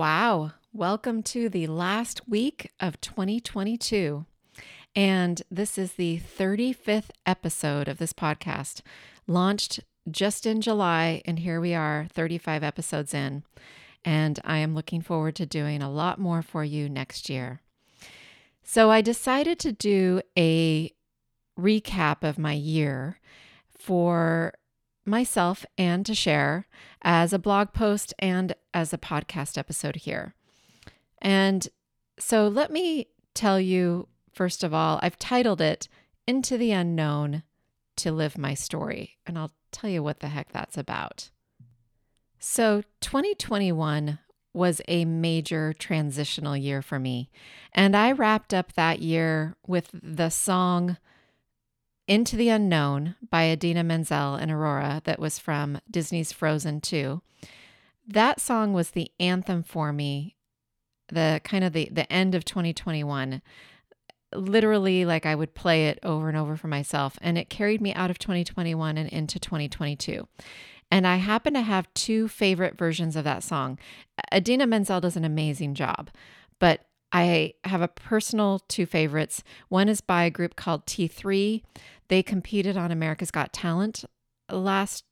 Wow. Welcome to the last week of 2022. And this is the 35th episode of this podcast, launched just in July. And here we are, 35 episodes in. And I am looking forward to doing a lot more for you next year. So I decided to do a recap of my year for myself and to share as a blog post and as a podcast episode here. And so let me tell you, first of all, I've titled it Into the Unknown to Live My Story. And I'll tell you what the heck that's about. So 2021 was a major transitional year for me. And I wrapped up that year with the song into the Unknown by Idina Menzel and Aurora, that was from Disney's Frozen 2. That song was the anthem for me, the kind of the, the end of 2021. Literally, like I would play it over and over for myself, and it carried me out of 2021 and into 2022. And I happen to have two favorite versions of that song. Idina Menzel does an amazing job, but I have a personal two favorites. One is by a group called T3. They competed on America's Got Talent last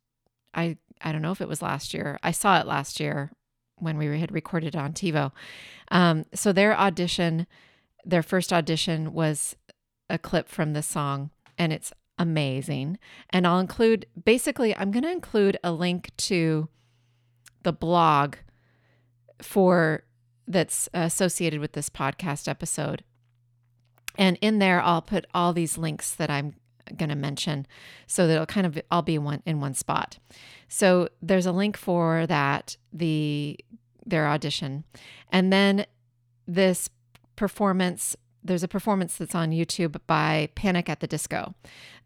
I I don't know if it was last year. I saw it last year when we had recorded on TiVo. Um, so their audition, their first audition was a clip from the song, and it's amazing. And I'll include basically, I'm going to include a link to the blog for that's associated with this podcast episode. And in there, I'll put all these links that I'm going to mention so that it'll kind of all be one in one spot. So there's a link for that the their audition. And then this performance there's a performance that's on YouTube by Panic at the Disco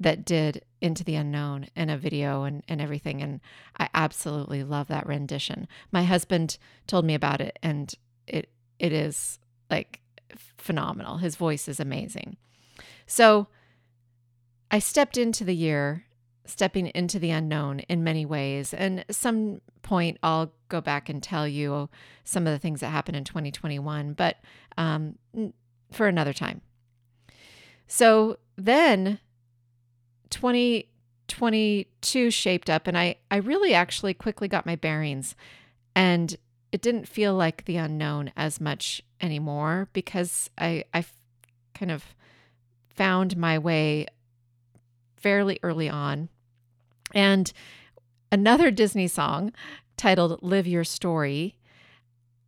that did Into the Unknown in a video and, and everything. And I absolutely love that rendition. My husband told me about it and it it is like phenomenal. His voice is amazing. So I stepped into the year, stepping into the unknown in many ways. And some point, I'll go back and tell you some of the things that happened in 2021, but um, for another time. So then 2022 shaped up, and I, I really actually quickly got my bearings. And it didn't feel like the unknown as much anymore because I, I kind of found my way fairly early on. And another Disney song titled Live Your Story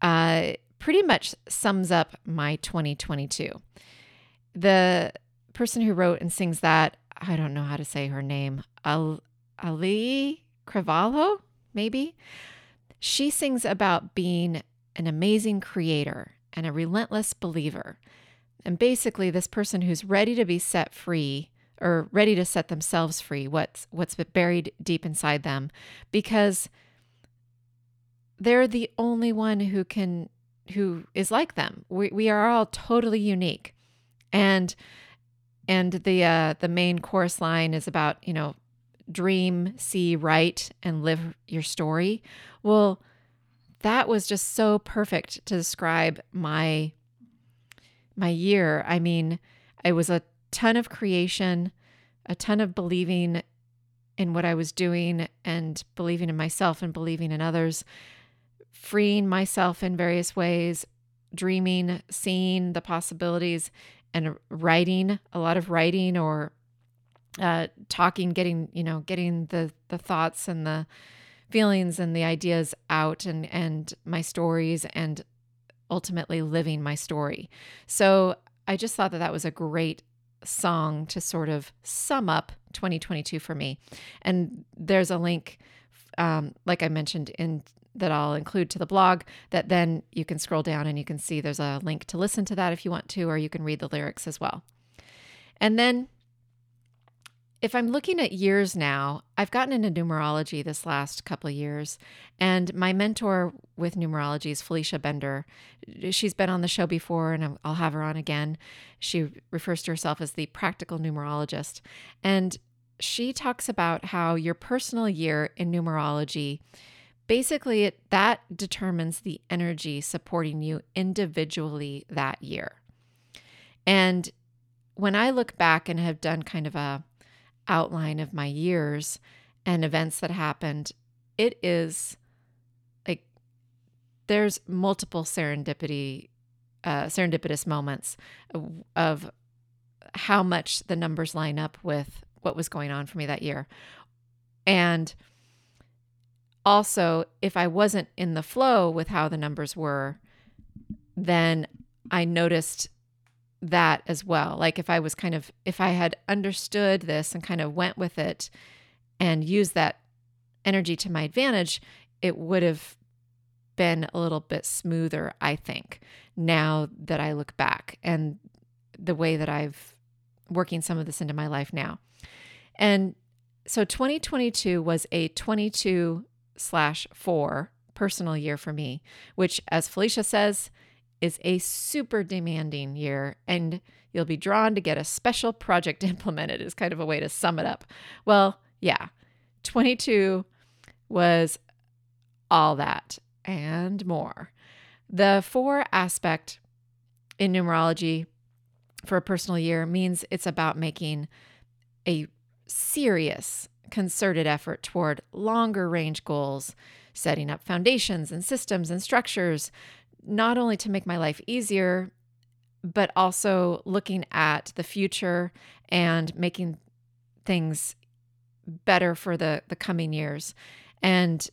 uh, pretty much sums up my 2022. The person who wrote and sings that, I don't know how to say her name, Al- Ali Cravalho, maybe. She sings about being an amazing creator and a relentless believer. And basically, this person who's ready to be set free or ready to set themselves free, what's what's buried deep inside them, because they're the only one who can who is like them. We we are all totally unique, and and the uh, the main chorus line is about you know dream, see, write, and live your story. Well, that was just so perfect to describe my my year. I mean, it was a ton of creation, a ton of believing in what I was doing and believing in myself and believing in others, freeing myself in various ways, dreaming, seeing the possibilities, and writing a lot of writing or uh, talking, getting you know, getting the the thoughts and the feelings and the ideas out, and and my stories, and ultimately living my story. So I just thought that that was a great song to sort of sum up 2022 for me. And there's a link, um, like I mentioned, in that I'll include to the blog that then you can scroll down and you can see there's a link to listen to that if you want to, or you can read the lyrics as well. And then if I'm looking at years now, I've gotten into numerology this last couple of years, and my mentor with numerology is Felicia Bender. She's been on the show before, and I'll have her on again. She refers to herself as the practical numerologist, and she talks about how your personal year in numerology basically it, that determines the energy supporting you individually that year. And when I look back and have done kind of a outline of my years and events that happened, it is like there's multiple serendipity, uh, serendipitous moments of, of how much the numbers line up with what was going on for me that year. And also, if I wasn't in the flow with how the numbers were, then I noticed that as well. Like if I was kind of, if I had understood this and kind of went with it and used that energy to my advantage, it would have been a little bit smoother, I think, now that I look back and the way that I've working some of this into my life now. And so 2022 was a 22 slash four personal year for me, which, as Felicia says, is a super demanding year and you'll be drawn to get a special project implemented is kind of a way to sum it up. Well, yeah. 22 was all that and more. The 4 aspect in numerology for a personal year means it's about making a serious concerted effort toward longer range goals, setting up foundations and systems and structures, not only to make my life easier, but also looking at the future and making things better for the the coming years. And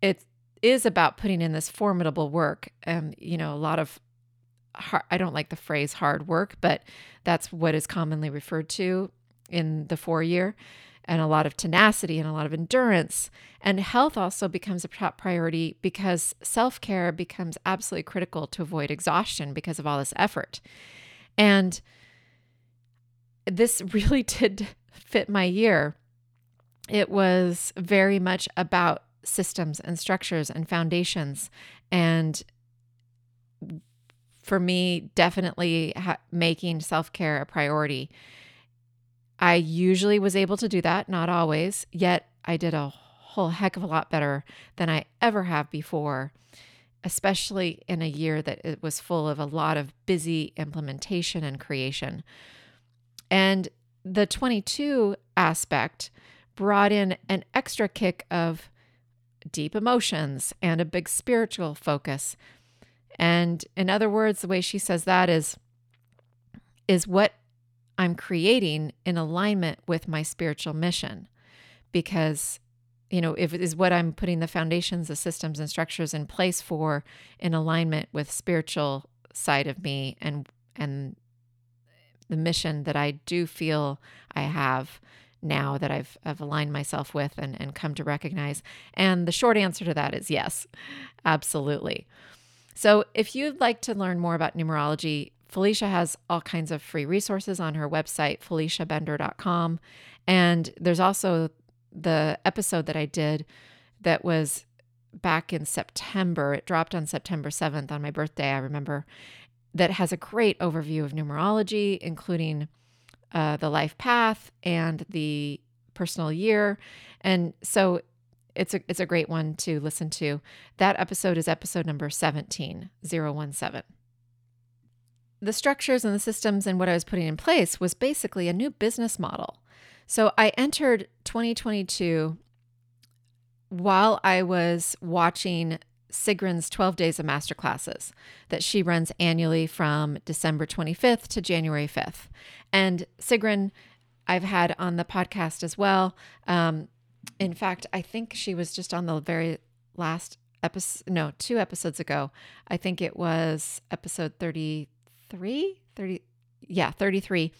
it is about putting in this formidable work. Um, you know, a lot of hard, I don't like the phrase hard work, but that's what is commonly referred to in the four year and a lot of tenacity and a lot of endurance. And health also becomes a top priority because self care becomes absolutely critical to avoid exhaustion because of all this effort. And this really did fit my year. It was very much about systems and structures and foundations. And for me, definitely ha- making self care a priority. I usually was able to do that, not always, yet I did a whole heck of a lot better than I ever have before, especially in a year that it was full of a lot of busy implementation and creation. And the 22 aspect brought in an extra kick of deep emotions and a big spiritual focus. And in other words, the way she says that is is what I'm creating in alignment with my spiritual mission because you know if is what I'm putting the foundations the systems and structures in place for in alignment with spiritual side of me and and the mission that I do feel I have now that I've, I've aligned myself with and, and come to recognize? And the short answer to that is yes, absolutely. So if you'd like to learn more about numerology, Felicia has all kinds of free resources on her website, feliciabender.com. And there's also the episode that I did that was back in September. It dropped on September 7th on my birthday, I remember, that has a great overview of numerology, including uh, the life path and the personal year. And so it's a it's a great one to listen to. That episode is episode number 17, 017 the structures and the systems and what I was putting in place was basically a new business model. So I entered 2022 while I was watching Sigrun's 12 Days of Masterclasses that she runs annually from December 25th to January 5th. And Sigrun, I've had on the podcast as well. Um, in fact, I think she was just on the very last episode, no, two episodes ago. I think it was episode 33, 30, yeah, 33.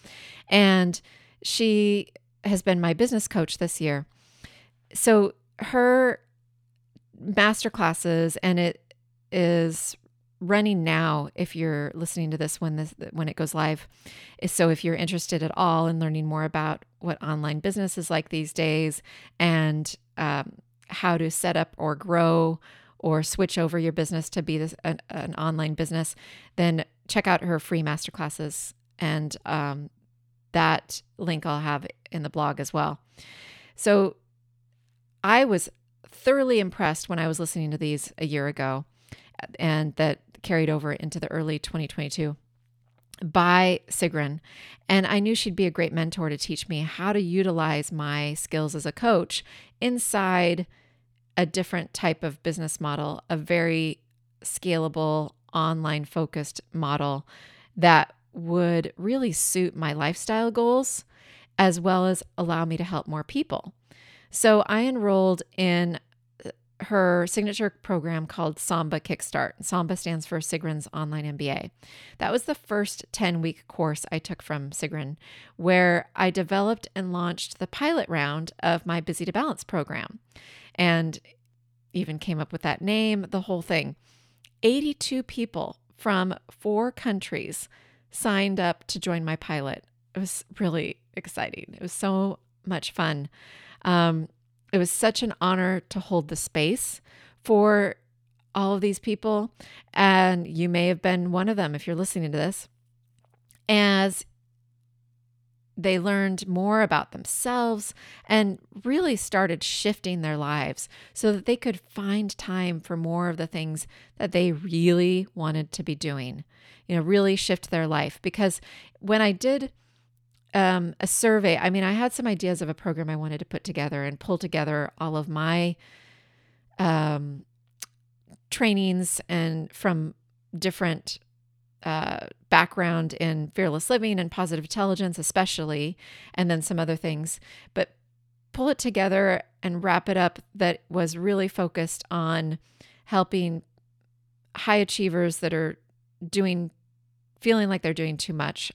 And she has been my business coach this year. So her master classes and it is running now if you're listening to this when this when it goes live so if you're interested at all in learning more about what online business is like these days and um, how to set up or grow or switch over your business to be this an, an online business then check out her free masterclasses and um, that link i'll have in the blog as well so i was thoroughly impressed when I was listening to these a year ago and that carried over into the early 2022 by Sigrun. And I knew she'd be a great mentor to teach me how to utilize my skills as a coach inside a different type of business model, a very scalable, online focused model that would really suit my lifestyle goals as well as allow me to help more people. So I enrolled in uh, her signature program called Samba Kickstart. Samba stands for Sigrun's Online MBA. That was the first 10 week course I took from Sigrun, where I developed and launched the pilot round of my Busy to Balance program and even came up with that name, the whole thing. 82 people from four countries signed up to join my pilot. It was really exciting. It was so much fun. Um, it was such an honor to hold the space for all of these people. And you may have been one of them if you're listening to this. As they learned more about themselves and really started shifting their lives so that they could find time for more of the things that they really wanted to be doing. You know, really shift their life. Because when I did um, a survey. I mean, I had some ideas of a program I wanted to put together and pull together all of my um, trainings and from different uh, background in fearless living and positive intelligence, especially, and then some other things. But pull it together and wrap it up that was really focused on helping high achievers that are doing feeling like they're doing too much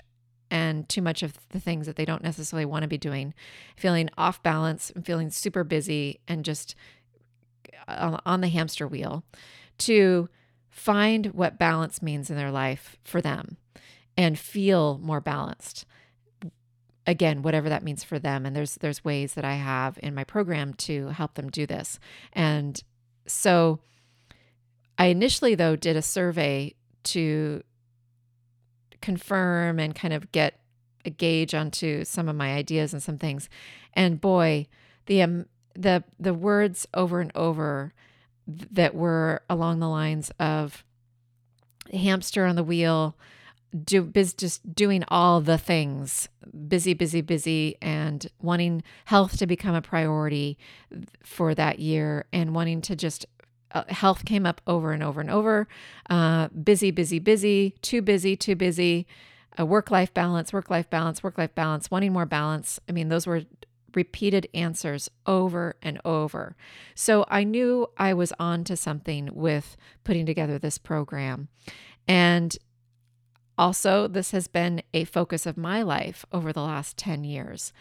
and too much of the things that they don't necessarily want to be doing, feeling off balance, and feeling super busy and just uh, on the hamster wheel, to find what balance means in their life for them and feel more balanced. Again whatever that means for them. And there's there's ways that I have in my program to help them do this. And so I initially though did a survey to confirm and kind of get a gauge onto some of my ideas and some things. And boy, the um, the the words over and over that were along the lines of hamster on the wheel, do biz, just doing all the things, busy, busy, busy, and wanting health to become a priority for that year, and wanting to just uh, health came up over and over and over. Uh, busy, busy, busy, too busy, too busy. A work life balance, work life balance, work life balance, wanting more balance. I mean, those were repeated answers over and over. So I knew I was on to something with putting together this program. And also, this has been a focus of my life over the last 10 years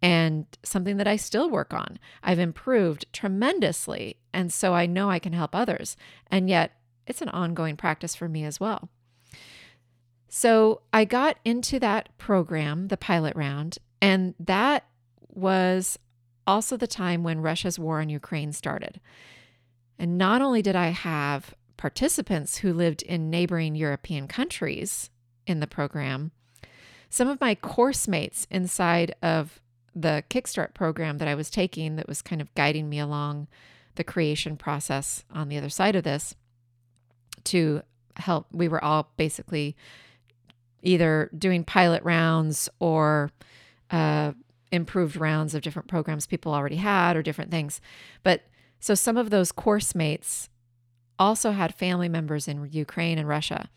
and something that I still work on. I've improved tremendously. And so I know I can help others. And yet it's an ongoing practice for me as well. So I got into that program, the pilot round, and that was also the time when Russia's war on Ukraine started. And not only did I have participants who lived in neighboring European countries in the program, some of my course mates inside of the Kickstart program that I was taking that was kind of guiding me along the creation process on the other side of this to help. We were all basically either doing pilot rounds or uh, improved rounds of different programs people already had or different things. But so some of those course mates also had family members in Ukraine and Russia.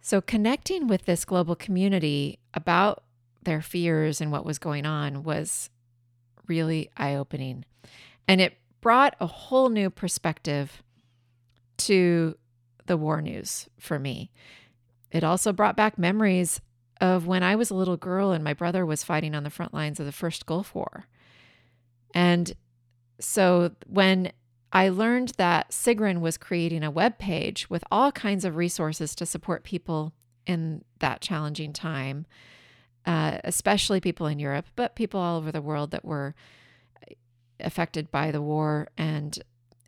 So, connecting with this global community about their fears and what was going on was really eye opening. And it brought a whole new perspective to the war news for me. It also brought back memories of when I was a little girl and my brother was fighting on the front lines of the first Gulf War. And so when I learned that Sigrun was creating a web page with all kinds of resources to support people in that challenging time, uh, especially people in Europe, but people all over the world that were affected by the war and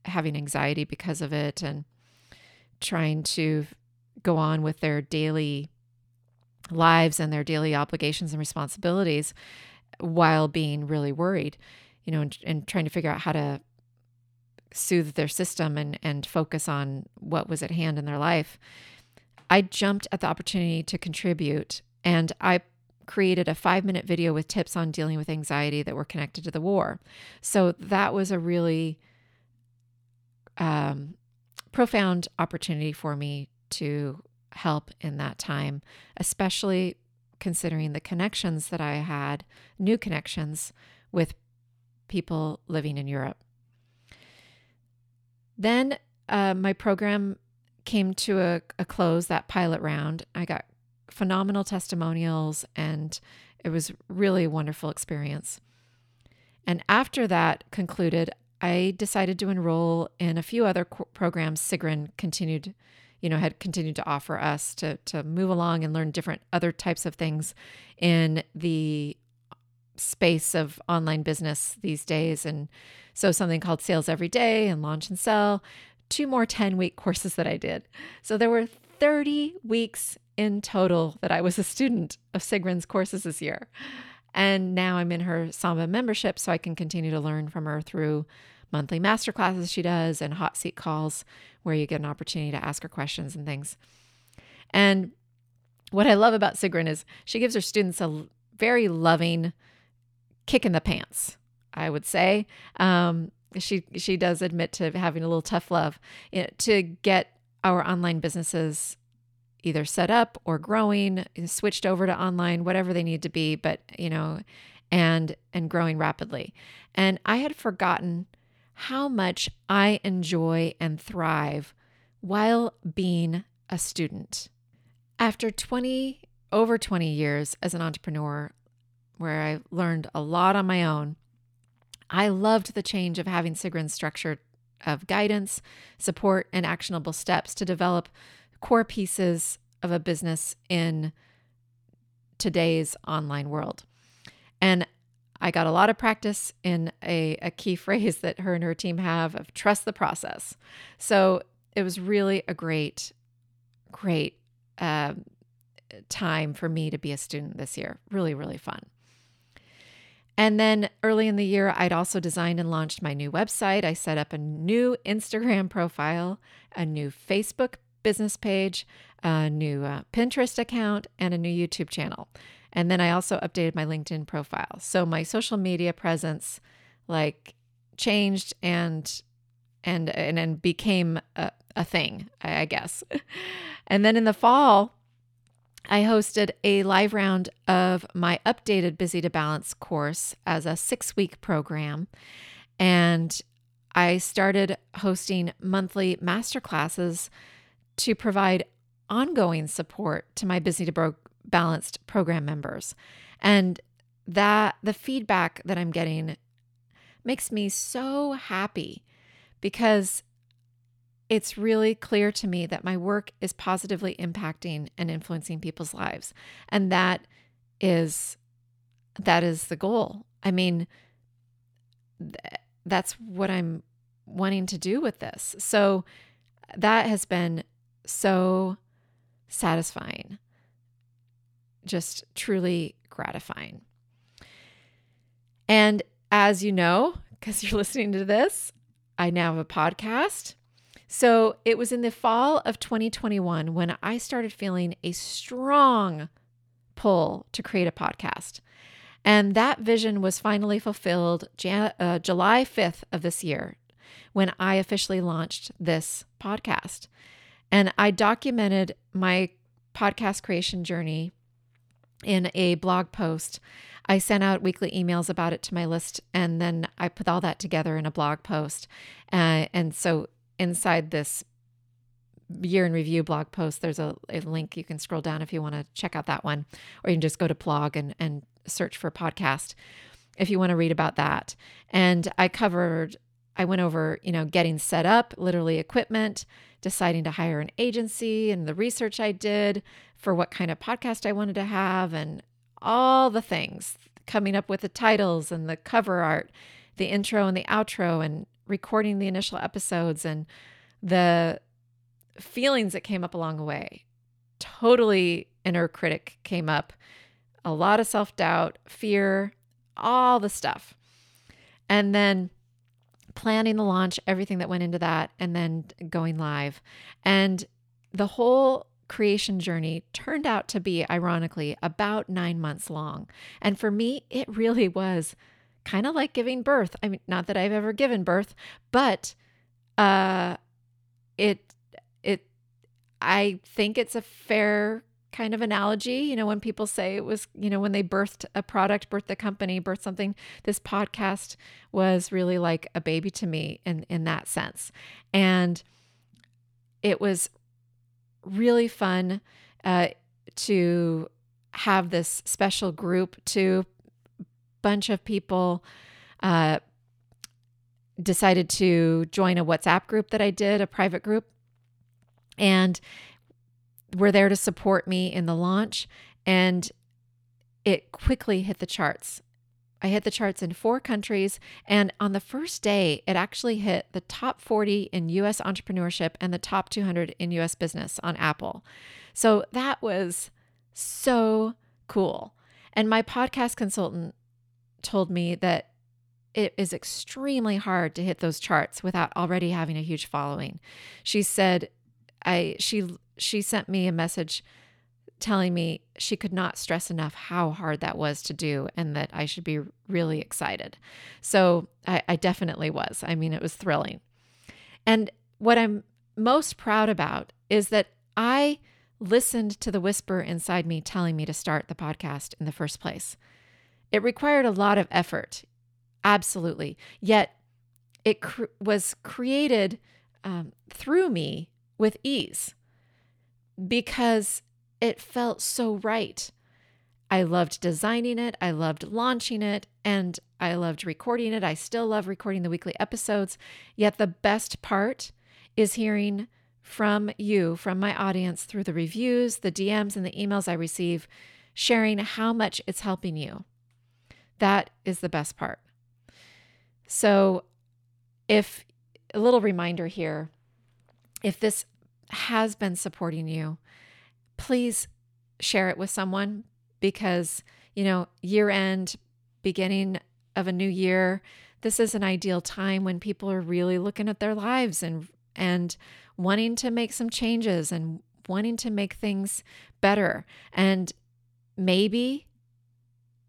having anxiety because of it and trying to go on with their daily lives and their daily obligations and responsibilities while being really worried, you know, and, and trying to figure out how to soothe their system and, and focus on what was at hand in their life. I jumped at the opportunity to contribute and I created a five minute video with tips on dealing with anxiety that were connected to the war. So that was a really um, profound opportunity for me to help in that time, especially considering the connections that I had, new connections with people living in Europe. Then uh, my program came to a, a close, that pilot round. I got phenomenal testimonials and it was really a wonderful experience. And after that concluded, I decided to enroll in a few other programs Sigrun continued you know had continued to offer us to to move along and learn different other types of things in the space of online business these days. And so something called sales every day and launch and sell two more 10 week courses that I did. So there were 30 weeks in total that I was a student of Sigrun's courses this year. And now I'm in her Samba membership so I can continue to learn from her through monthly master classes she does and hot seat calls where you get an opportunity to ask her questions and things. And what I love about Sigrun is she gives her students a very loving kick in the pants, I would say. Um, she she does admit to having a little tough love eh, to get our online businesses either set up or growing, switched over to online, whatever they need to be, but you know, and and growing rapidly. And I had forgotten how much I enjoy and thrive while being a student. After 20 over 20 years as an entrepreneur where I learned a lot on my own, I loved the change of having Sigrun's structure of guidance, support, and actionable steps to develop core pieces of a business in today's online world. And I got a lot of practice in a, a key phrase that her and her team have of trust the process. So it was really a great, great uh, time for me to be a student this year. Really, really fun. And then early in the year, I'd also designed and launched my new website. I set up a new Instagram profile, a new Facebook business page, a new uh, Pinterest account, and a new YouTube channel. And then I also updated my LinkedIn profile. So my social media presence like changed and and and, and became a, a thing, I guess. and then in the fall, I hosted a live round of my updated Busy to Balance course as a six week program. And I started hosting monthly master classes to provide ongoing support to my Busy to Bro- balanced program members. And that the feedback that I'm getting makes me so happy because it's really clear to me that my work is positively impacting and influencing people's lives. And that is that is the goal. I mean th- that's what I'm wanting to do with this. So that has been so satisfying just truly gratifying. And as you know, because you're listening to this, I now have a podcast. So it was in the fall of 2021 when I started feeling a strong pull to create a podcast. And that vision was finally fulfilled Jan- uh, July 5th of this year when I officially launched this podcast. And I documented my podcast creation journey in a blog post. I sent out weekly emails about it to my list, and then I put all that together in a blog post. Uh, and so inside this year in review blog post, there's a, a link you can scroll down if you want to check out that one, or you can just go to blog and, and search for podcast if you want to read about that. And I covered, I went over, you know, getting set up, literally equipment, deciding to hire an agency, and the research I did for what kind of podcast I wanted to have, and all the things coming up with the titles and the cover art, the intro and the outro, and recording the initial episodes, and the feelings that came up along the way. Totally inner critic came up, a lot of self doubt, fear, all the stuff. And then planning the launch, everything that went into that, and then going live. And the whole creation journey turned out to be, ironically, about nine months long. And for me, it really was kind of like giving birth. I mean, not that I've ever given birth, but uh, it it I think it's a fair kind of analogy. You know, when people say it was, you know, when they birthed a product, birthed a company, birthed something, this podcast was really like a baby to me in, in that sense. And it was really fun uh, to have this special group to bunch of people uh, decided to join a WhatsApp group that I did, a private group. And were there to support me in the launch. And it quickly hit the charts. I hit the charts in four countries. And on the first day, it actually hit the top 40 in US entrepreneurship and the top 200 in US business on Apple. So that was so cool. And my podcast consultant told me that it is extremely hard to hit those charts without already having a huge following. She said I she she sent me a message telling me she could not stress enough how hard that was to do and that I should be really excited. So I, I definitely was. I mean, it was thrilling. And what I'm most proud about is that I listened to the whisper inside me telling me to start the podcast in the first place. It required a lot of effort, absolutely. Yet it cr- was created um, through me with ease because it felt so right. I loved designing it, I loved launching it, and I loved recording it. I still love recording the weekly episodes. Yet the best part is hearing from you, from my audience, through the reviews, the DMs, and the emails I receive, sharing how much it's helping you. That is the best part. So, if a little reminder here if this has been supporting you, please share it with someone because, you know, year end, beginning of a new year, this is an ideal time when people are really looking at their lives and and wanting to make some changes and wanting to make things better. And maybe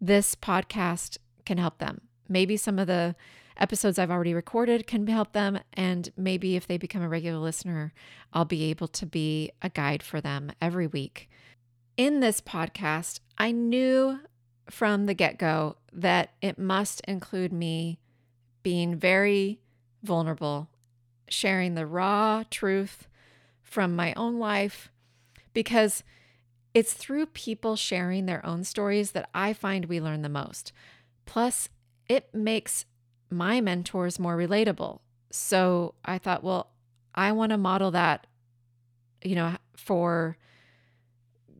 this podcast can help them. Maybe some of the episodes I've already recorded can help them. And maybe if they become a regular listener, I'll be able to be a guide for them every week. In this podcast, I knew from the get go that it must include me being very vulnerable, sharing the raw truth from my own life, because it's through people sharing their own stories that I find we learn the most. Plus, it makes my mentors more relatable. So I thought, well, I want to model that, you know, for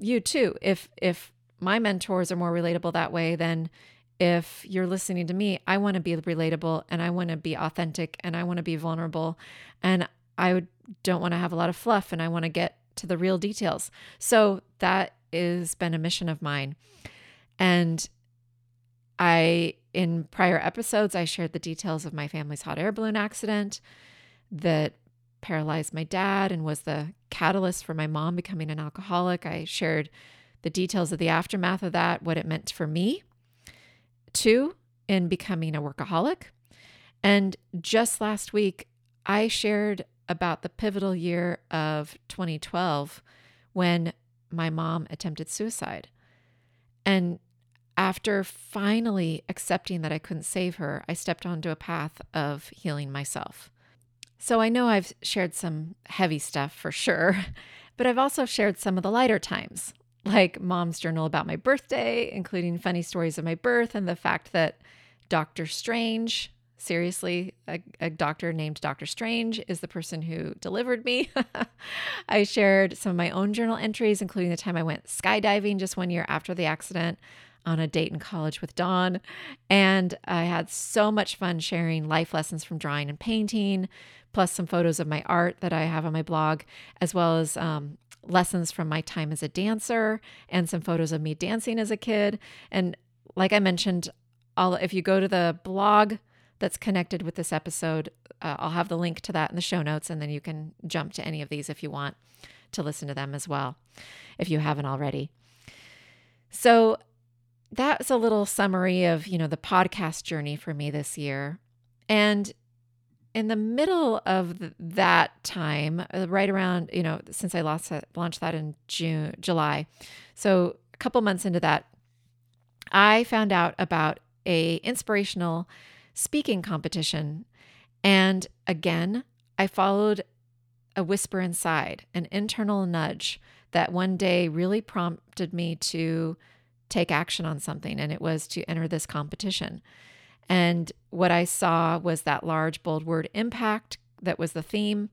you too. If if my mentors are more relatable that way, then if you're listening to me, I want to be relatable and I want to be authentic and I want to be vulnerable and I don't want to have a lot of fluff and I want to get to the real details. So that has been a mission of mine. And I, in prior episodes, I shared the details of my family's hot air balloon accident that paralyzed my dad and was the catalyst for my mom becoming an alcoholic. I shared the details of the aftermath of that, what it meant for me. Two, in becoming a workaholic. And just last week, I shared about the pivotal year of 2012 when my mom attempted suicide. And after finally accepting that I couldn't save her, I stepped onto a path of healing myself. So I know I've shared some heavy stuff for sure, but I've also shared some of the lighter times, like mom's journal about my birthday, including funny stories of my birth and the fact that Doctor Strange, seriously, a, a, doctor named Dr. Strange is the person who delivered me. I shared some of my own journal entries, including the time I went skydiving just one year after the accident on a date in college with Don. And I had so much fun sharing life lessons from drawing and painting, plus some photos of my art that I have on my blog, as well as um, lessons from my time as a dancer and some photos of me dancing as a kid. And like I mentioned, I'll, if you go to the blog that's connected with this episode, uh, I'll have the link to that in the show notes, and then you can jump to any of these if you want to listen to them as well, if you haven't already. So that's a little summary of, you know, the podcast journey for me this year. And in the middle of that time, uh, right around, you know, since I lost that, launched that in June, July. So a couple months into that, I found out about a inspirational speaking competition. And again, I followed a whisper inside, an internal nudge that one day really prompted me to take action on something, and it was to enter this competition. And what I saw was that large, bold word impact that was the theme.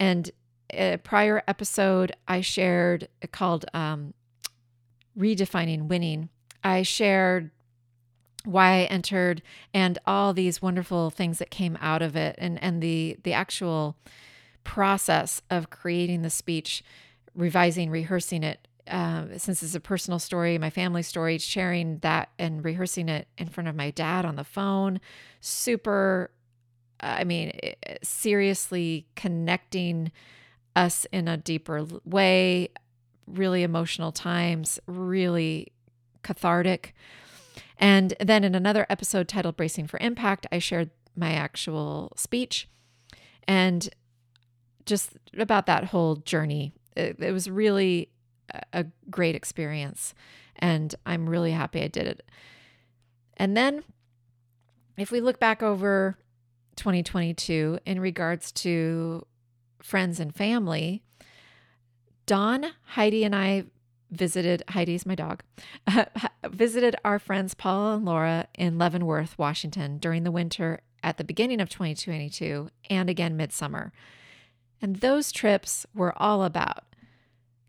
And a prior episode I shared called um, Redefining Winning, I shared why I entered and all these wonderful things that came out of it and, and the the actual process of creating the speech, revising, rehearsing it, um, since it's a personal story, my family story, sharing that and rehearsing it in front of my dad on the phone, super, I mean, seriously connecting us in a deeper way, really emotional times, really cathartic. And then in another episode titled Bracing for Impact, I shared my actual speech and just about that whole journey. It, it was really a great experience. And I'm really happy I did it. And then, if we look back over 2022 in regards to friends and family, Don, Heidi, and I visited Heidi's my dog, visited our friends Paul and Laura in Leavenworth, Washington during the winter at the beginning of 2022 and again midsummer. And those trips were all about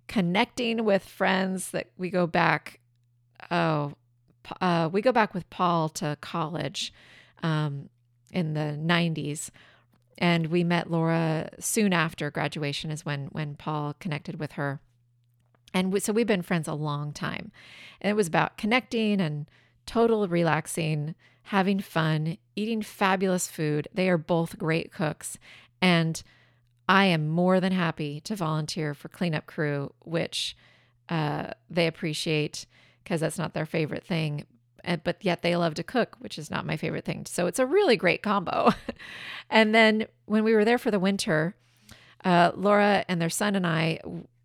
connecting with friends that we go back. Oh, uh, we go back with Paul to college um, in the 90s. And we met Laura soon after graduation, is when, when Paul connected with her. And we, so we've been friends a long time. And it was about connecting and total relaxing, having fun, eating fabulous food. They are both great cooks. And I am more than happy to volunteer for cleanup crew, which uh, they appreciate because that's not their favorite thing. But yet they love to cook, which is not my favorite thing. So it's a really great combo. and then when we were there for the winter, uh, Laura and their son and I,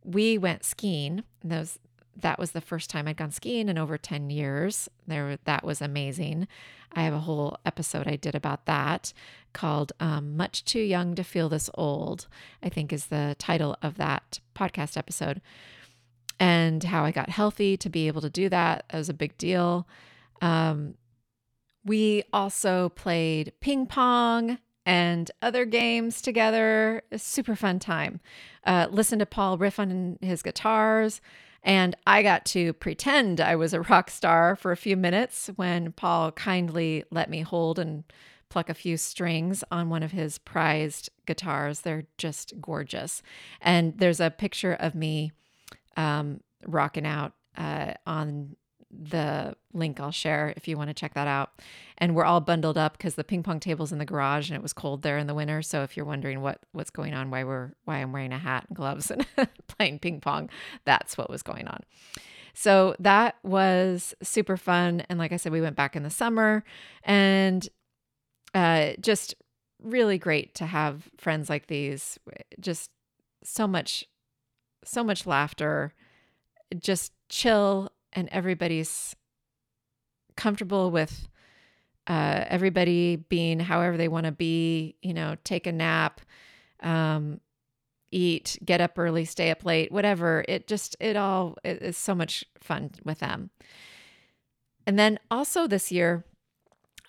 we went skiing. Those that was the first time I'd gone skiing in over 10 years. There, that was amazing. I have a whole episode I did about that called um, Much Too Young to Feel This Old, I think is the title of that podcast episode. And how I got healthy to be able to do that. That was a big deal. Um, we also played ping pong and other games together. Super fun time. Uh, listen to Paul riff on his guitars. And I got to pretend I was a rock star for a few minutes when Paul kindly let me hold and pluck a few strings on one of his prized guitars. They're just gorgeous. And there's a picture of me um, rocking out uh, on the link I'll share if you want to check that out. And we're all bundled up because the ping pong table's in the garage and it was cold there in the winter. So if you're wondering what what's going on, why we're why I'm wearing a hat and gloves and playing ping pong, that's what was going on. So that was super fun. And like I said, we went back in the summer and uh, just really great to have friends like these. Just so much, so much laughter, just chill, and everybody's comfortable with uh, everybody being however they want to be, you know, take a nap, um, eat, get up early, stay up late, whatever. It just, it all it is so much fun with them. And then also this year,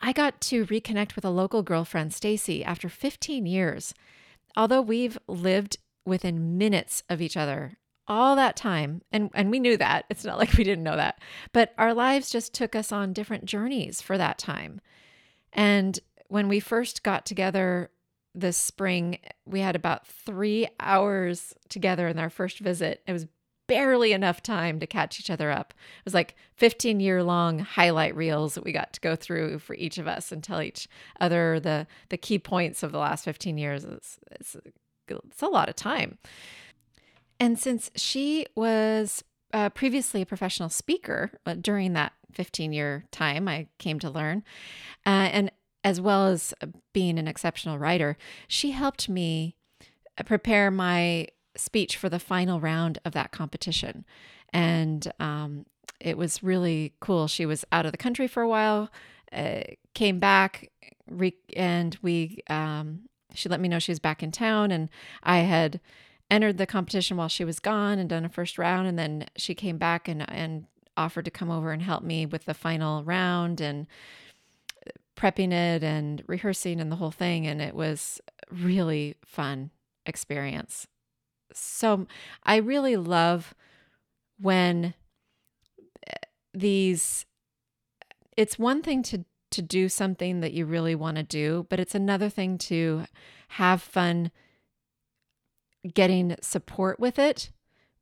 I got to reconnect with a local girlfriend, Stacy, after 15 years. Although we've lived within minutes of each other all that time, and, and we knew that, it's not like we didn't know that, but our lives just took us on different journeys for that time. And when we first got together this spring, we had about three hours together in our first visit. It was barely enough time to catch each other up. It was like 15 year long highlight reels that we got to go through for each of us and tell each other the the key points of the last 15 years. It's, it's, it's a lot of time. And since she was uh, previously a professional speaker uh, during that 15 year time, I came to learn, uh, and as well as being an exceptional writer, she helped me prepare my speech for the final round of that competition. And um, it was really cool. She was out of the country for a while, uh, came back, re- and we, um, she let me know she was back in town. And I had entered the competition while she was gone and done a first round. And then she came back and, and offered to come over and help me with the final round and prepping it and rehearsing and the whole thing. And it was really fun experience so I really love when eh, these it's one thing to to do something that you really want to do, but it's another thing to have fun getting support with it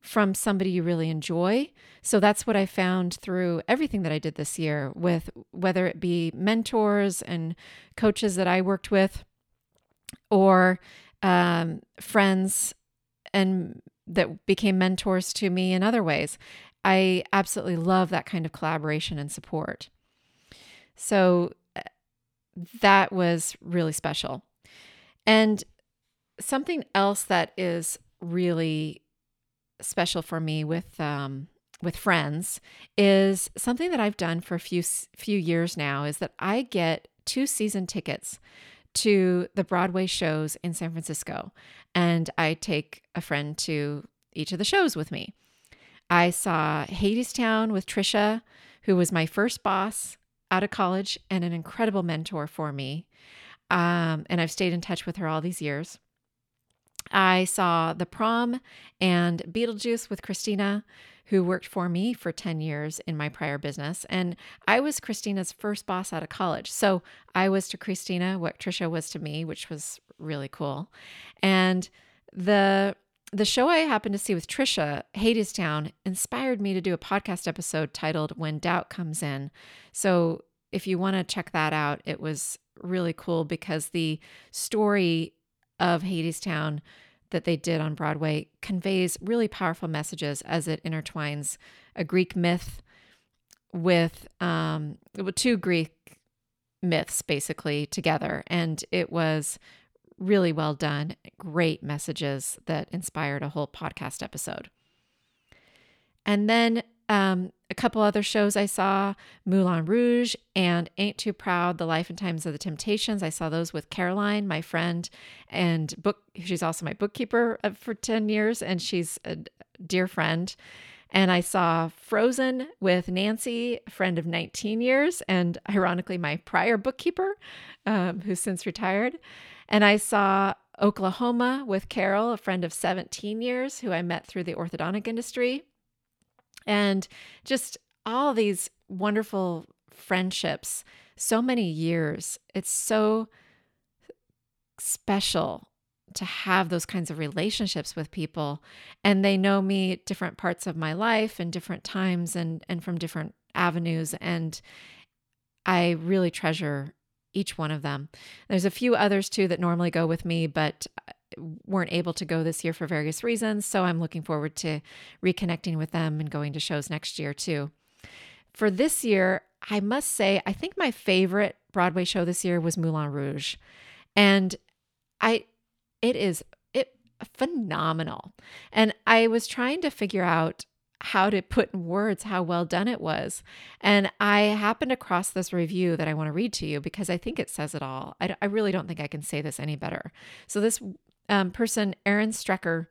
from somebody you really enjoy. So that's what I found through everything that I did this year with whether it be mentors and coaches that I worked with or um, friends and that became mentors to me in other ways. I absolutely love that kind of collaboration and support. So uh, that was really special. And something else that is really special for me with um, with friends is something that I've done for a few few years now is that I get two season tickets to the Broadway shows in San Francisco, and I take a friend to each of the shows with me. I saw Hadestown with Trisha, who was my first boss out of college and an incredible mentor for me. Um, and I've stayed in touch with her all these years. I saw The Prom and Beetlejuice with Christina, who worked for me for 10 years in my prior business. And I was Christina's first boss out of college. So I was to Christina what Trisha was to me, which was really cool. And the the show I happened to see with Trisha, Hadestown, inspired me to do a podcast episode titled When Doubt Comes In. So if you want to check that out, it was really cool because the story of Hadestown that they did on Broadway conveys really powerful messages as it intertwines a Greek myth with um, two Greek myths basically together. And it was really well done. Great messages that inspired a whole podcast episode. And then um, a couple other shows I saw Moulin Rouge and Ain't Too Proud, The Life and Times of the Temptations. I saw those with Caroline, my friend, and book. She's also my bookkeeper uh, for 10 years, and she's a dear friend. And I saw Frozen with Nancy, a friend of 19 years, and ironically, my prior bookkeeper, um, who's since retired. And I saw Oklahoma with Carol, a friend of 17 years, who I met through the orthodontic industry and just all these wonderful friendships, so many years. It's so special to have those kinds of relationships with people and they know me different parts of my life and different times and and from different avenues and I really treasure each one of them. There's a few others too that normally go with me but weren't able to go this year for various reasons. So I'm looking forward to reconnecting with them and going to shows next year too. For this year, I must say, I think my favorite Broadway show this year was Moulin Rouge. And I it is it phenomenal. And I was trying to figure out how to put in words how well done it was. And I happened across this review that I want to read to you because I think it says it all. I, I really don't think I can say this any better. So, this um, person, Erin Strecker,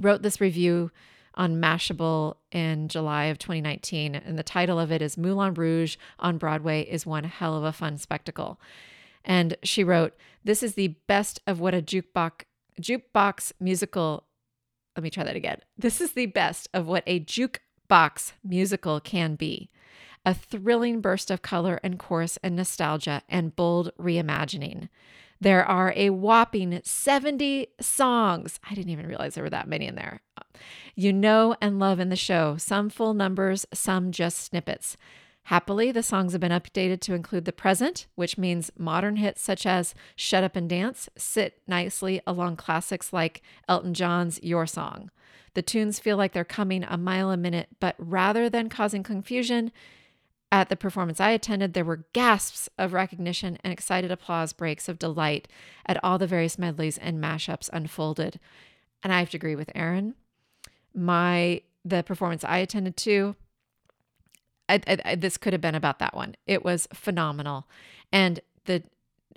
wrote this review on Mashable in July of 2019. And the title of it is Moulin Rouge on Broadway is one hell of a fun spectacle. And she wrote, This is the best of what a jukebox, jukebox musical let me try that again. This is the best of what a jukebox musical can be a thrilling burst of color and chorus and nostalgia and bold reimagining. There are a whopping 70 songs. I didn't even realize there were that many in there. You know and love in the show, some full numbers, some just snippets. Happily, the songs have been updated to include the present, which means modern hits such as Shut Up and Dance sit nicely along classics like Elton John's Your Song. The tunes feel like they're coming a mile a minute, but rather than causing confusion, at the performance I attended, there were gasps of recognition and excited applause breaks of delight at all the various medleys and mashups unfolded. And I have to agree with Erin. My the performance I attended to I, I, I, this could have been about that one. It was phenomenal. And the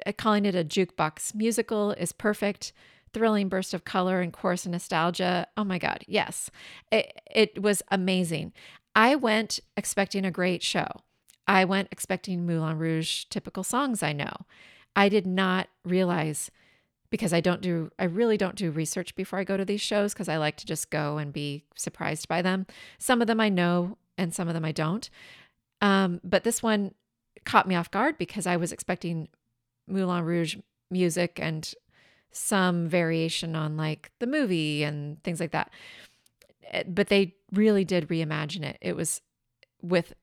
uh, calling it a jukebox musical is perfect. Thrilling burst of color and chorus and nostalgia. Oh my God, yes. It, it was amazing. I went expecting a great show. I went expecting Moulin Rouge typical songs I know. I did not realize because I don't do, I really don't do research before I go to these shows because I like to just go and be surprised by them. Some of them I know and some of them I don't. Um, but this one caught me off guard because I was expecting Moulin Rouge music and some variation on like the movie and things like that. Eh, but they really did reimagine it. It was with,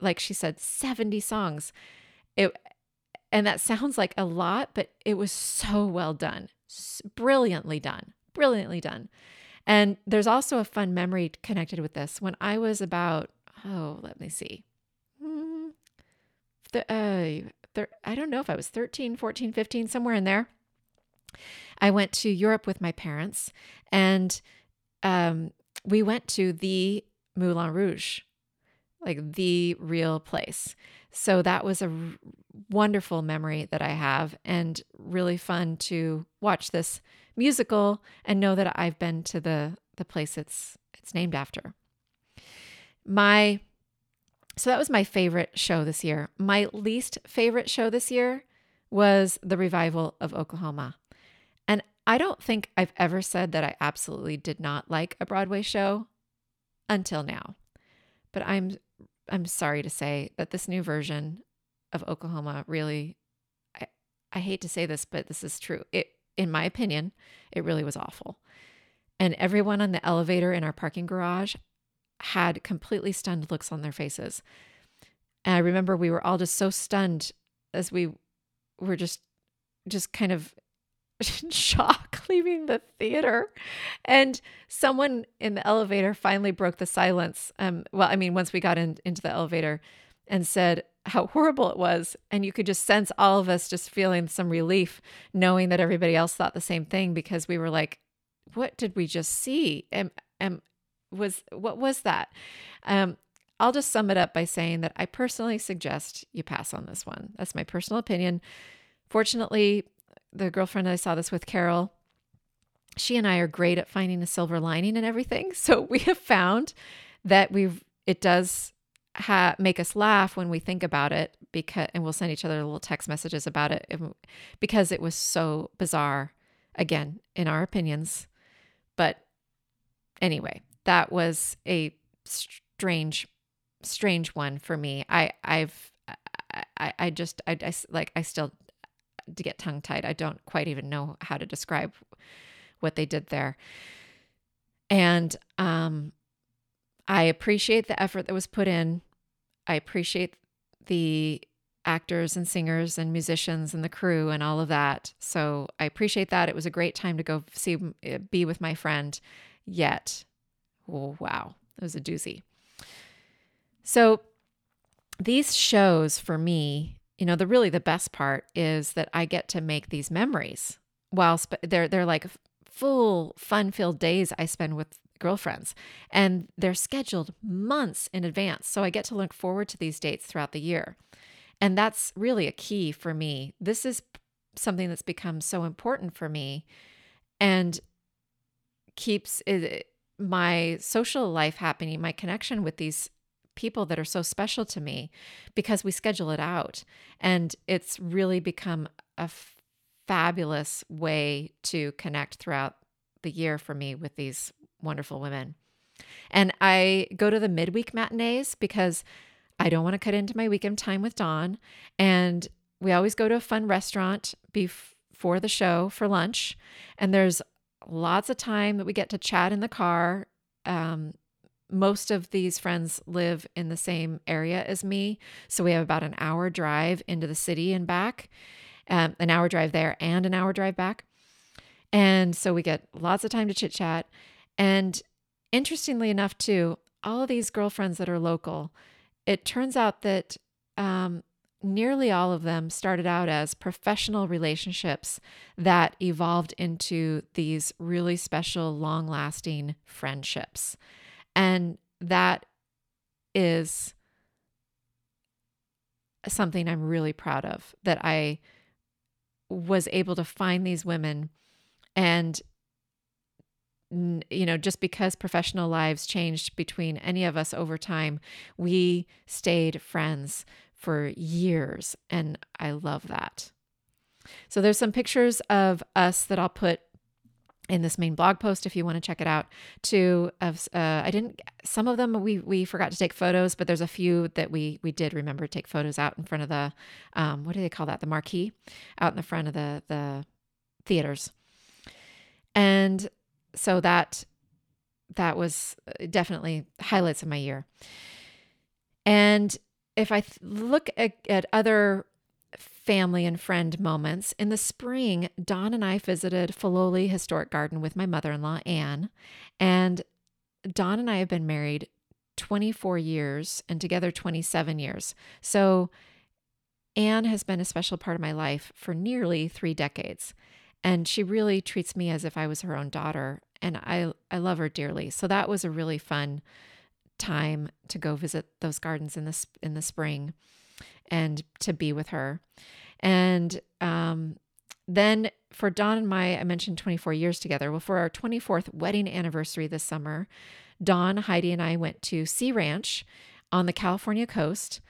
like she said, 70 songs. It, and that sounds like a lot, but it was so well done, brilliantly done, brilliantly done. And there's also a fun memory connected with this. When I was about, oh, let me see. Hmm, the, uh, thir- I don't know if I was 13, 14, 15, somewhere in there. I went to Europe with my parents and um, we went to the Moulin Rouge, like the real place. So that was a r- wonderful memory that I have and really fun to watch this musical and know that I've been to the the place it's it's named after. My so that was my favorite show this year. My least favorite show this year was the revival of Oklahoma. I don't think I've ever said that I absolutely did not like a Broadway show until now. But I'm I'm sorry to say that this new version of Oklahoma really I, I hate to say this, but this is true. It in my opinion, it really was awful. And everyone on the elevator in our parking garage had completely stunned looks on their faces. And I remember we were all just so stunned as we were just just kind of in shock leaving the theater. And someone in the elevator finally broke the silence. Um, well, I mean, once we got in, into the elevator and said, how horrible it was. And you could just sense all of us just feeling some relief, knowing that everybody else thought the same thing because we were like, what did we just see? And, and was what was that? Um, I'll just sum it up by saying that I personally suggest you pass on this one. That's my personal opinion. Fortunately, the girlfriend I saw this with, Carol, she and I are great at finding a silver lining and everything. So we have found that we've it does ha- make us laugh when we think about it because and we'll send each other little text messages about it because it was so bizarre again in our opinions but anyway that was a strange strange one for me i i've i i just i, I like i still to get tongue tied i don't quite even know how to describe what they did there and um I appreciate the effort that was put in. I appreciate the actors and singers and musicians and the crew and all of that. So I appreciate that. It was a great time to go see eh, be with my friend. Yet, oh, wow, it was a doozy. So these shows for me you know, the really the best part is that I get to make these memories while sp- they're they're like full fun-filled days I spend with girlfriends and they're scheduled months in advance. So I get to look forward to these dates throughout the year. And that's really a key for me. This is something that's become so important for me and keeps my social life happening, my connection with these people that are so special to me because we schedule it out. And it's really become a f- fabulous way to connect throughout the year for me with these wonderful women. And I go to the midweek matinees because I don't want to cut into my weekend time with Don. And we always go to a fun restaurant before the show for lunch. And there's lots of time that we get to chat in the car. Um, most of these friends live in the same area as me. So we have about an hour drive into the city and back, um, an hour drive there and an hour drive back. And so we get lots of time to chit chat. And interestingly enough, too, all of these girlfriends that are local, it turns out that um, nearly all of them started out as professional relationships that evolved into these really special, long lasting friendships. And that is something I'm really proud of that I was able to find these women and you know just because professional lives changed between any of us over time we stayed friends for years. And I love that. So there's some pictures of us that I'll put in this main blog post if you want to check it out too of uh, i didn't some of them we we forgot to take photos but there's a few that we we did remember to take photos out in front of the um, what do they call that? The marquee? Out in the front of the the theaters. And so that that was uh, definitely highlights of my year. And if I th- look at, at other family and friend moments, in the spring, Don and I visited Filoli Historic Garden with my mother in law, Anne. And Don and I have been married 24 years and together 27 years. So Anne has been a special part of my life for nearly three decades. And she really treats me as if I was her own daughter. And I, I love her dearly. So that was a really fun time to go visit those gardens in the in the spring and to be with her. And um, then for Don and my, I mentioned 24 years together. Well, for our 24th wedding anniversary this summer, Don, Heidi, and I went to Sea Ranch on the California coast,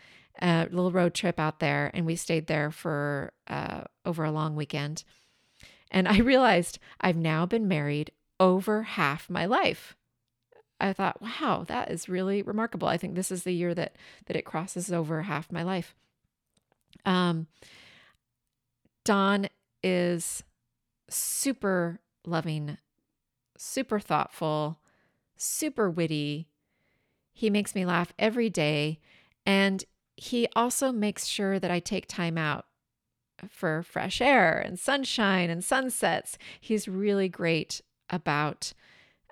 a little road trip out there, and we stayed there for uh, over a long weekend. And I realized I've now been married over half my life. I thought, wow, that is really remarkable. I think this is the year that that it crosses over half my life. Um, Don is super loving, super thoughtful, super witty. He makes me laugh every day. And he also makes sure that I take time out for fresh air and sunshine and sunsets. He's really great about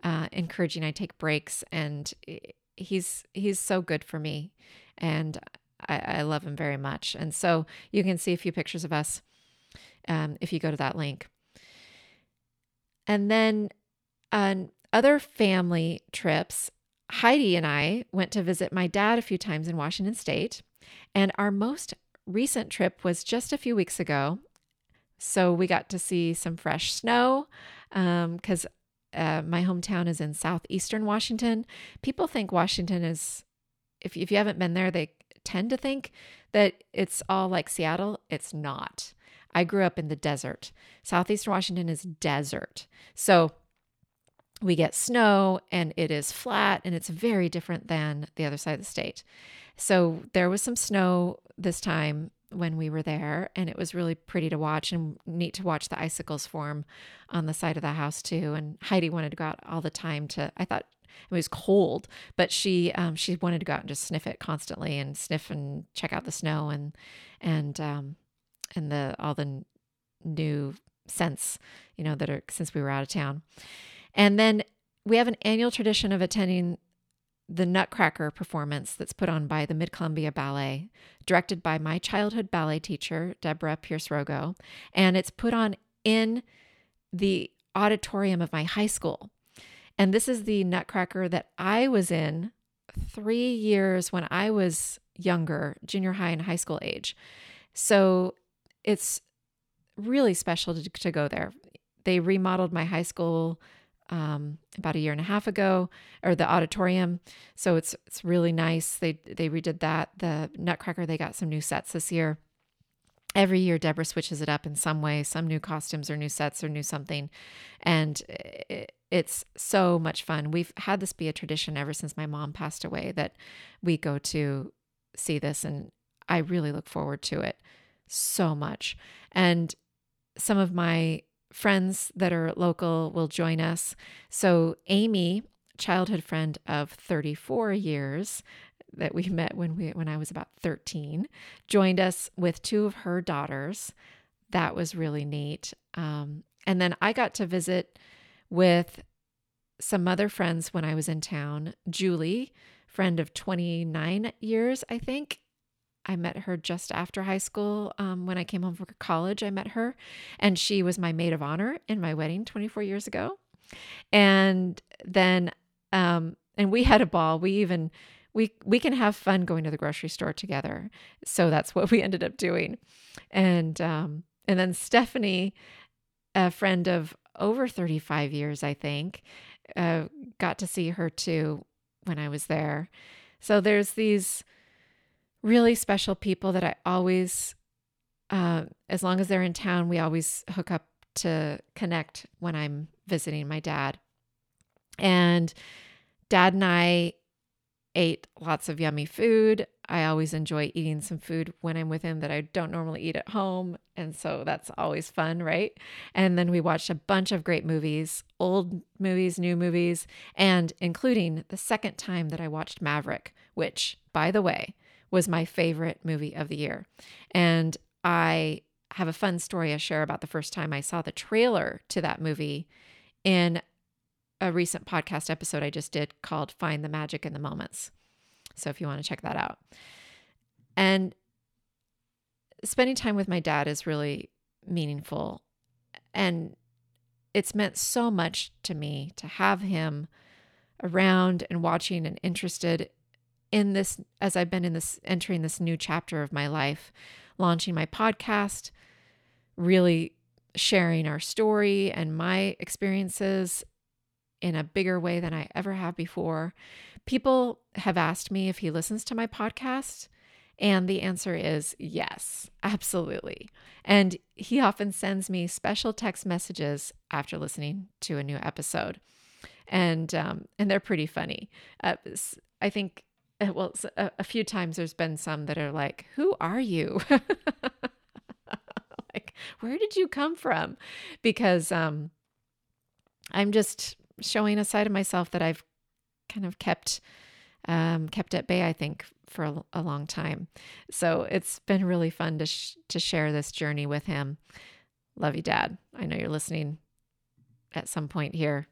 uh, encouraging I take breaks, and he's he's so good for me, and I, I love him very much. And so you can see a few pictures of us um, if you go to that link. And then on other family trips, Heidi and I went to visit my dad a few times in Washington State, and our most recent trip was just a few weeks ago. So we got to see some fresh snow because um, uh, my hometown is in southeastern Washington. People think Washington is, if, if you haven't been there, they tend to think that it's all like Seattle. It's not. I grew up in the desert. Southeastern Washington is desert. So we get snow and it is flat and it's very different than the other side of the state. So there was some snow this time when we were there and it was really pretty to watch and neat to watch the icicles form on the side of the house too. And heidi wanted to go out all the time to i thought it was cold but she um, she wanted to go out and just sniff it constantly and sniff and check out the snow and and um and the all the new scents you know that are since we were out of town. And then we have an annual tradition of attending the Nutcracker performance that's put on by the Mid Columbia Ballet, directed by my childhood ballet teacher, Deborah Pierce Rogo, and it's put on in the auditorium of my high school. And this is the Nutcracker that I was in three years when I was younger, junior high and high school age. So it's really special to, to go there. They remodeled my high school um, about a year and a half ago, or the auditorium. So it's it's really nice. They they redid that. The Nutcracker they got some new sets this year. Every year, Deborah switches it up in some way, some new costumes or new sets or new something, and it, it's so much fun. We've had this be a tradition ever since my mom passed away that we go to see this, and I really look forward to it so much. And some of my friends that are local will join us. So, Amy, childhood friend of 34 years that we met when we when I was about 13, joined us with two of her daughters. That was really neat. Um, and then I got to visit with some other friends when I was in town. Julie, friend of 29 years, I think, I met her just after high school. Um, when I came home from college, I met her, and she was my maid of honor in my wedding 24 years ago. And then, um, and we had a ball. We even we we can have fun going to the grocery store together. So that's what we ended up doing. And um, and then Stephanie, a friend of over 35 years, I think, uh, got to see her too when I was there. So there's these really special people that I always, uh, as long as they're in town, we always hook up to connect when I'm visiting my dad. And dad and I ate lots of yummy food. I always enjoy eating some food when I'm with him that I don't normally eat at home. And so that's always fun, right? And then we watched a bunch of great movies, old movies, new movies, and including the second time that I watched Maverick, which, by the way, was my favorite movie of the year. And I have a fun story I share about the first time I saw the trailer to that movie in a recent podcast episode I just did called Find the Magic in the Moments. So if you want to check that out. And spending time with my dad is really meaningful. And it's meant so much to me to have him around and watching and interested in this as I've been in this entering this new chapter of my life, launching my podcast, really sharing our story and my experiences in a bigger way than I ever have before. People have asked me if he listens to my podcast, and the answer is yes, absolutely. And he often sends me special text messages after listening to a new episode. And um, and they're pretty funny. Uh, I think well, a, a few times there's been some that are like, Who are you? like, where did you come from? Because um, I'm just showing a side of myself that I've kind of kept um, kept at bay, I think, for a, a, long time. So it's been really fun to sh- to share this journey with him. Love you, Dad. I know you're listening at some point here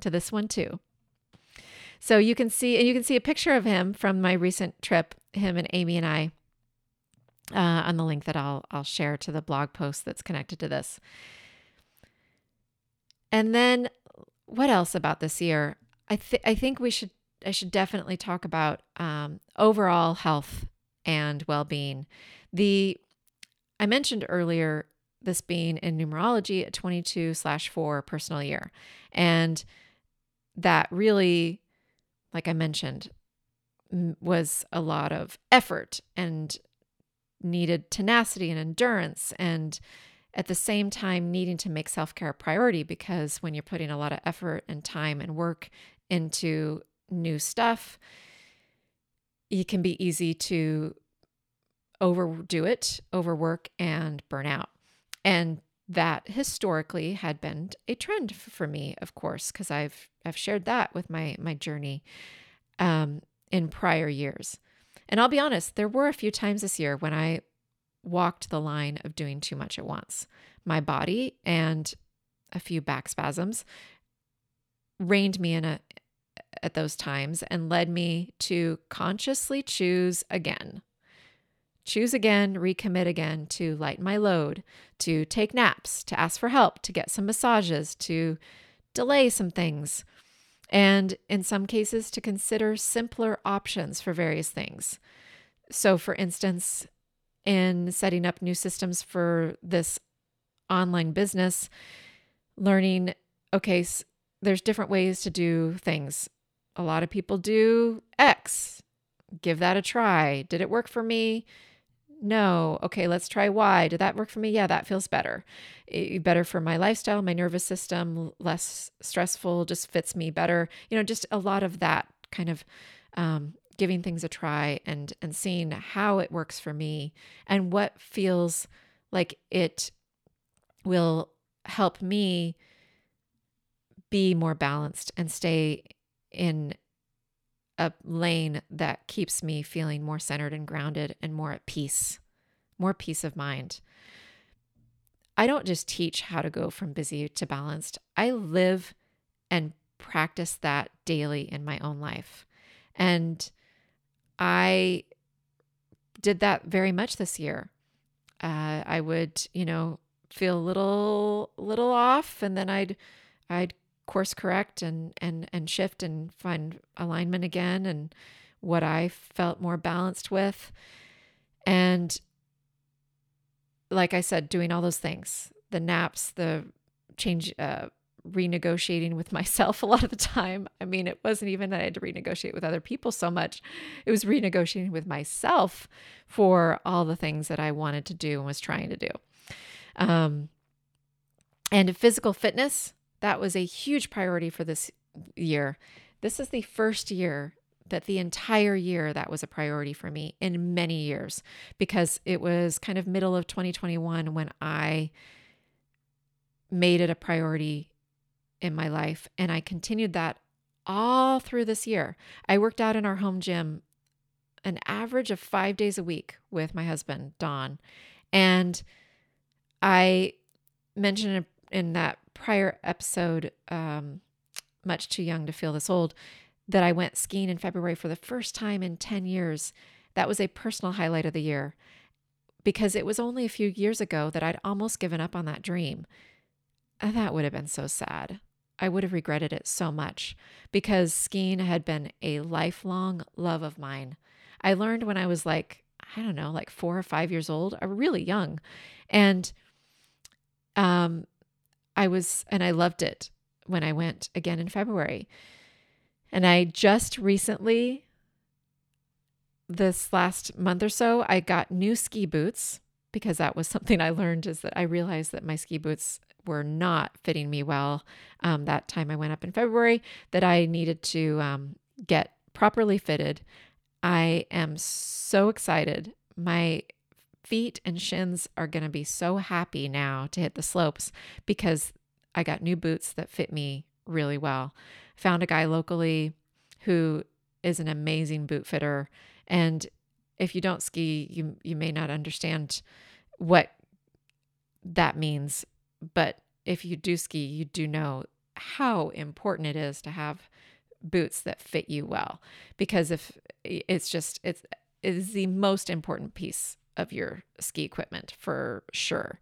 to this one too. So you can see, and you can see a picture of him from my recent trip, him and Amy and I, uh, on the link that I'll I'll share to the blog post that's connected to this. And then, what else about this year? I think I think we should I should definitely talk about um, overall health and well being. The I mentioned earlier this being in numerology a 22 slash 4 personal year. And that really like I mentioned, was a lot of effort and needed tenacity and endurance and at the same time needing to make self-care a priority because when you're putting a lot of effort and time and work into new stuff it can be easy to overdo it overwork and burn out. And that historically had been a trend for me, of course, because I've I've shared that with my my journey um, in prior years. And I'll be honest, there were a few times this year when I walked the line of doing too much at once. My body and a few back spasms reined me in a at those times and led me to consciously choose again. Choose again, recommit again to lighten my load, to take naps, to ask for help, to get some massages, to delay some things, and in some cases, to consider simpler options for various things. So, for instance, in setting up new systems for this online business, learning, okay, there's different ways to do things. A lot of people do X. Give that a try. Did it work for me? No. Okay, let's try Y. Did that work for me? Yeah, that feels better. It, better for my lifestyle, my nervous system, less stressful, just fits me better. You know, just a lot of that kind of um, giving things a try and and seeing how it works for me and what feels like it will help me be more balanced and stay in a lane that keeps me feeling more centered and grounded and more at peace, more peace of mind. I don't just teach how to go from busy to balanced, I live and practice that daily in my own life. And I did that very much this year. Uh, I would, you know, feel a little little off, and then I'd I'd course correct and and and shift and find alignment again and what I felt more balanced with. And like I said, doing all those things, the naps, the change, uh, renegotiating with myself a lot of the time. I mean, it wasn't even that I had to renegotiate with other people so much, it was renegotiating with myself for all the things that I wanted to do and was trying to do. Um, and physical fitness, that was a huge priority for this year. This is the first year that the entire year that was a priority for me in many years because it was kind of middle of 2021 when I made it a priority in my life and I continued that all through this year. I worked out in our home gym an average of 5 days a week with my husband, Don. And I mentioned in that prior episode, um, Much Too Young to Feel This Old, that I went skiing in February for the first time in 10 years. That was a personal highlight of the year because it was only a few years ago that I'd almost given up on that dream. And that would have been so sad. I would have regretted it so much because skiing had been a lifelong love of mine. I learned when I was like, I don't know, like four or five years old, or really young. And um, I was, and I loved it when I went again in February. And I just recently, this last month or so, I got new ski boots because that was something I learned is that I realized that my ski boots were not fitting me well. Um, that time I went up in February, that I needed to um, get properly fitted. I am so excited. My feet and shins are going to be so happy now to hit the slopes because I got new boots that fit me really well. Found a guy locally who is an amazing boot fitter and if you don't ski, you you may not understand what that means, but if you do ski, you do know how important it is to have boots that fit you well because if it's just it's it is the most important piece of your ski equipment for sure.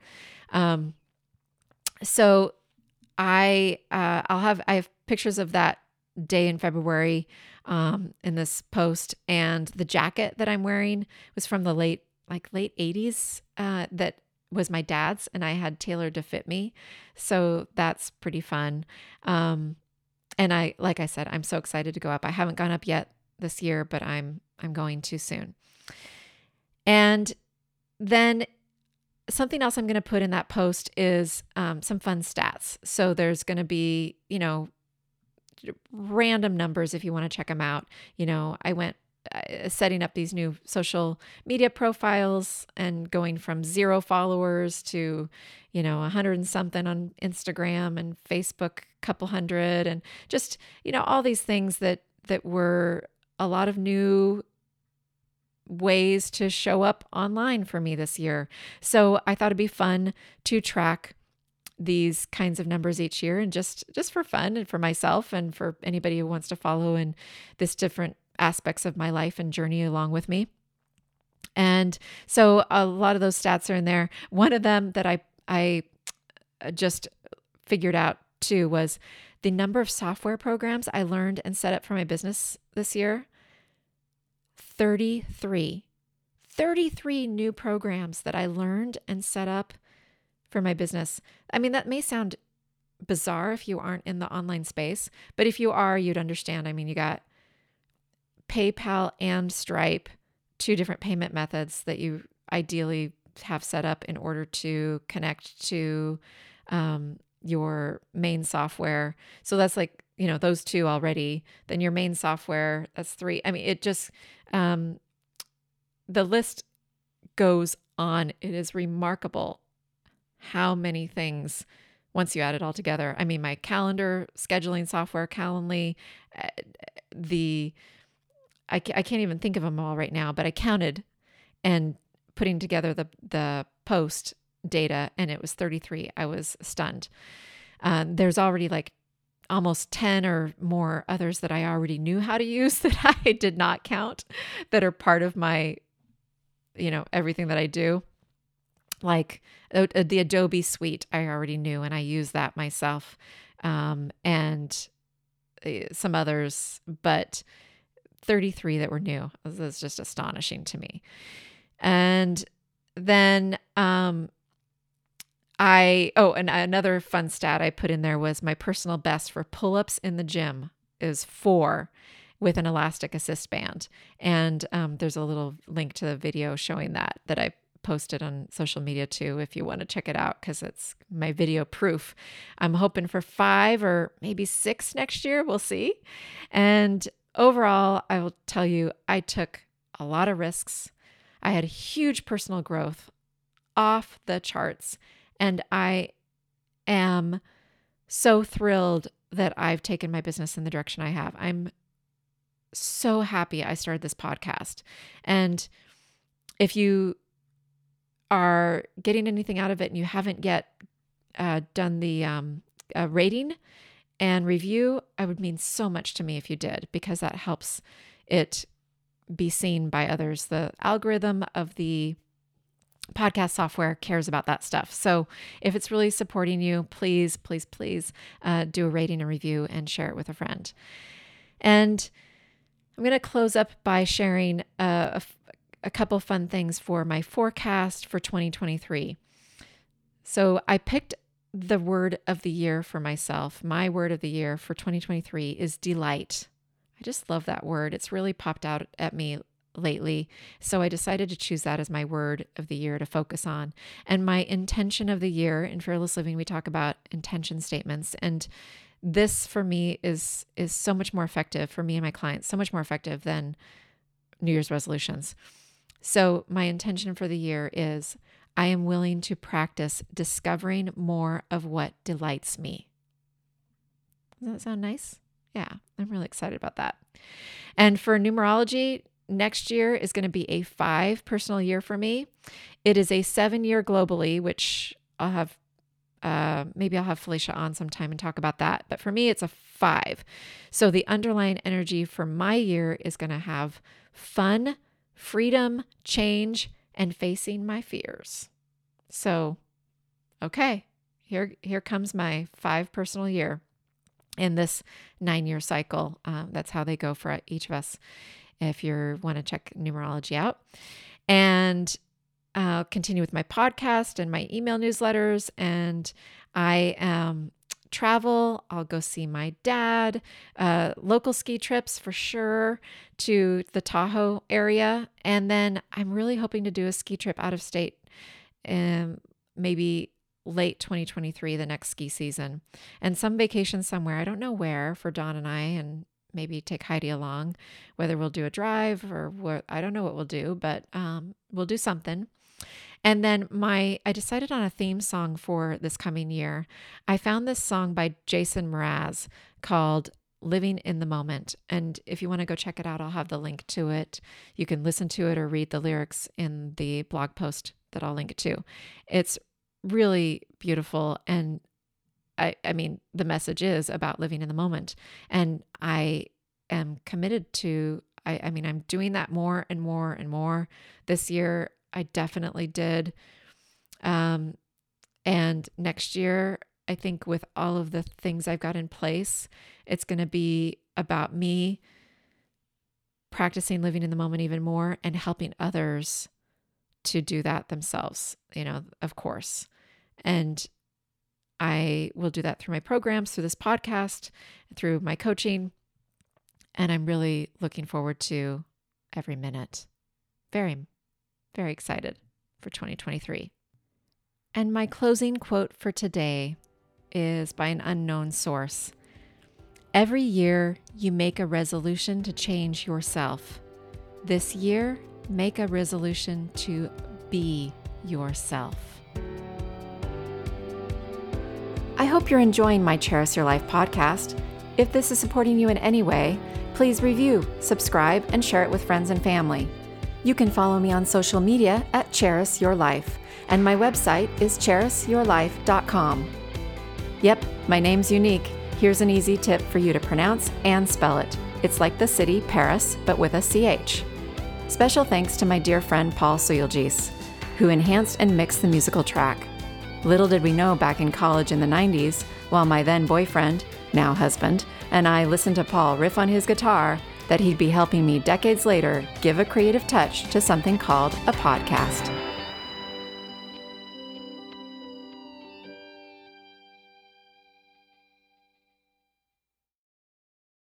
Um, so I uh, I'll have I have pictures of that day in February um, in this post, and the jacket that I'm wearing was from the late like late 80s uh, that was my dad's, and I had tailored to fit me. So that's pretty fun. Um, and I like I said, I'm so excited to go up. I haven't gone up yet this year, but I'm I'm going too soon. And then something else I'm going to put in that post is um, some fun stats. So there's going to be, you know, random numbers if you want to check them out. You know, I went uh, setting up these new social media profiles and going from zero followers to, you know, a hundred and something on Instagram and Facebook, couple hundred, and just, you know, all these things that that were a lot of new ways to show up online for me this year. So I thought it'd be fun to track these kinds of numbers each year and just just for fun and for myself and for anybody who wants to follow in this different aspects of my life and journey along with me. And so a lot of those stats are in there. One of them that I I uh, just figured out too was the number of software programs I learned and set up for my business this year. 33. 33 new programs that I learned and set up for my business. I mean, that may sound bizarre if you aren't in the online space, but if you are, you'd understand. I mean, you got PayPal and Stripe, two different payment methods that you ideally have set up in order to connect to um, your main software. So that's like, you know, those two already. Then your main software, that's three. I mean, it just, um, the list goes on. It is remarkable how many things once you add it all together. I mean, my calendar scheduling software, Calendly, uh, the I, I can't even think of them all right now, but I counted and putting together the the post data, and it was 33. I was stunned. Um, there's already like almost 10 or more others that I already knew how to use that I did not count that are part of my, you know, everything that I do like uh, the Adobe Suite, I already knew, and I use that myself, um, and uh, some others, but 33 that were new. This is just astonishing to me. And then um, I, oh, and another fun stat I put in there was my personal best for pull ups in the gym is four with an elastic assist band. And um, there's a little link to the video showing that that I posted on social media too if you want to check it out because it's my video proof. I'm hoping for five or maybe six next year. We'll see. And overall, I will tell you, I took a lot of risks. I had huge personal growth off the charts. And I am so thrilled that I've taken my business in the direction I have. I'm so happy I started this podcast. And if you are getting anything out of it and you haven't yet uh, done the um, uh, rating and review, I would mean so much to me if you did, because that helps it be seen by others. The algorithm of the podcast software cares about that stuff. So if it's really supporting you, please, please, please uh, do a rating and review and share it with a friend. And I'm going to close up by sharing a, a couple fun things for my forecast for 2023. So I picked the word of the year for myself. My word of the year for 2023 is delight. I just love that word. It's really popped out at me lately. So I decided to choose that as my word of the year to focus on. And my intention of the year in Fearless Living, we talk about intention statements. And this for me is is so much more effective for me and my clients, so much more effective than New Year's resolutions. So, my intention for the year is I am willing to practice discovering more of what delights me. Does that sound nice? Yeah, I'm really excited about that. And for numerology, next year is going to be a five personal year for me. It is a seven year globally, which I'll have, uh, maybe I'll have Felicia on sometime and talk about that. But for me, it's a five. So the underlying energy for my year is going to have fun, freedom, change, and facing my fears. So, okay, here here comes my five personal year in this nine year cycle. Um, that's how they go for each of us. If you want to check numerology out, and I'll continue with my podcast and my email newsletters, and I am travel. I'll go see my dad. Uh, local ski trips for sure to the Tahoe area. And then I'm really hoping to do a ski trip out of state, um, maybe late 2023, the next ski season, and some vacation somewhere. I don't know where for Don and I, and maybe take Heidi along, whether we'll do a drive or what, I don't know what we'll do, but um, we'll do something. And then my I decided on a theme song for this coming year. I found this song by Jason Mraz called Living in the Moment. And if you want to go check it out, I'll have the link to it. You can listen to it or read the lyrics in the blog post that I'll link to. It's really beautiful. And I, I mean, the message is about living in the moment. And I am committed to, I, I mean, I'm doing that more and more and more. This year, I definitely did. Um, and next year, I think with all of the things I've got in place, it's going to be about me practicing living in the moment even more and helping others to do that themselves, you know, of course. And I will do that through my programs, through this podcast, through my coaching. And I'm really looking forward to every minute. Very, very excited for 2023. And my closing quote for today is by an unknown source. Every year, you make a resolution to change yourself. This year, make a resolution to be yourself. I hope you're enjoying my Cherish Your Life podcast. If this is supporting you in any way, please review, subscribe, and share it with friends and family. You can follow me on social media at Cherish Your Life, and my website is cherishyourlife.com. Yep, my name's unique. Here's an easy tip for you to pronounce and spell it. It's like the city Paris, but with a CH. Special thanks to my dear friend Paul Suyelgis, who enhanced and mixed the musical track. Little did we know back in college in the 90s, while my then boyfriend, now husband, and I listened to Paul riff on his guitar, that he'd be helping me decades later give a creative touch to something called a podcast.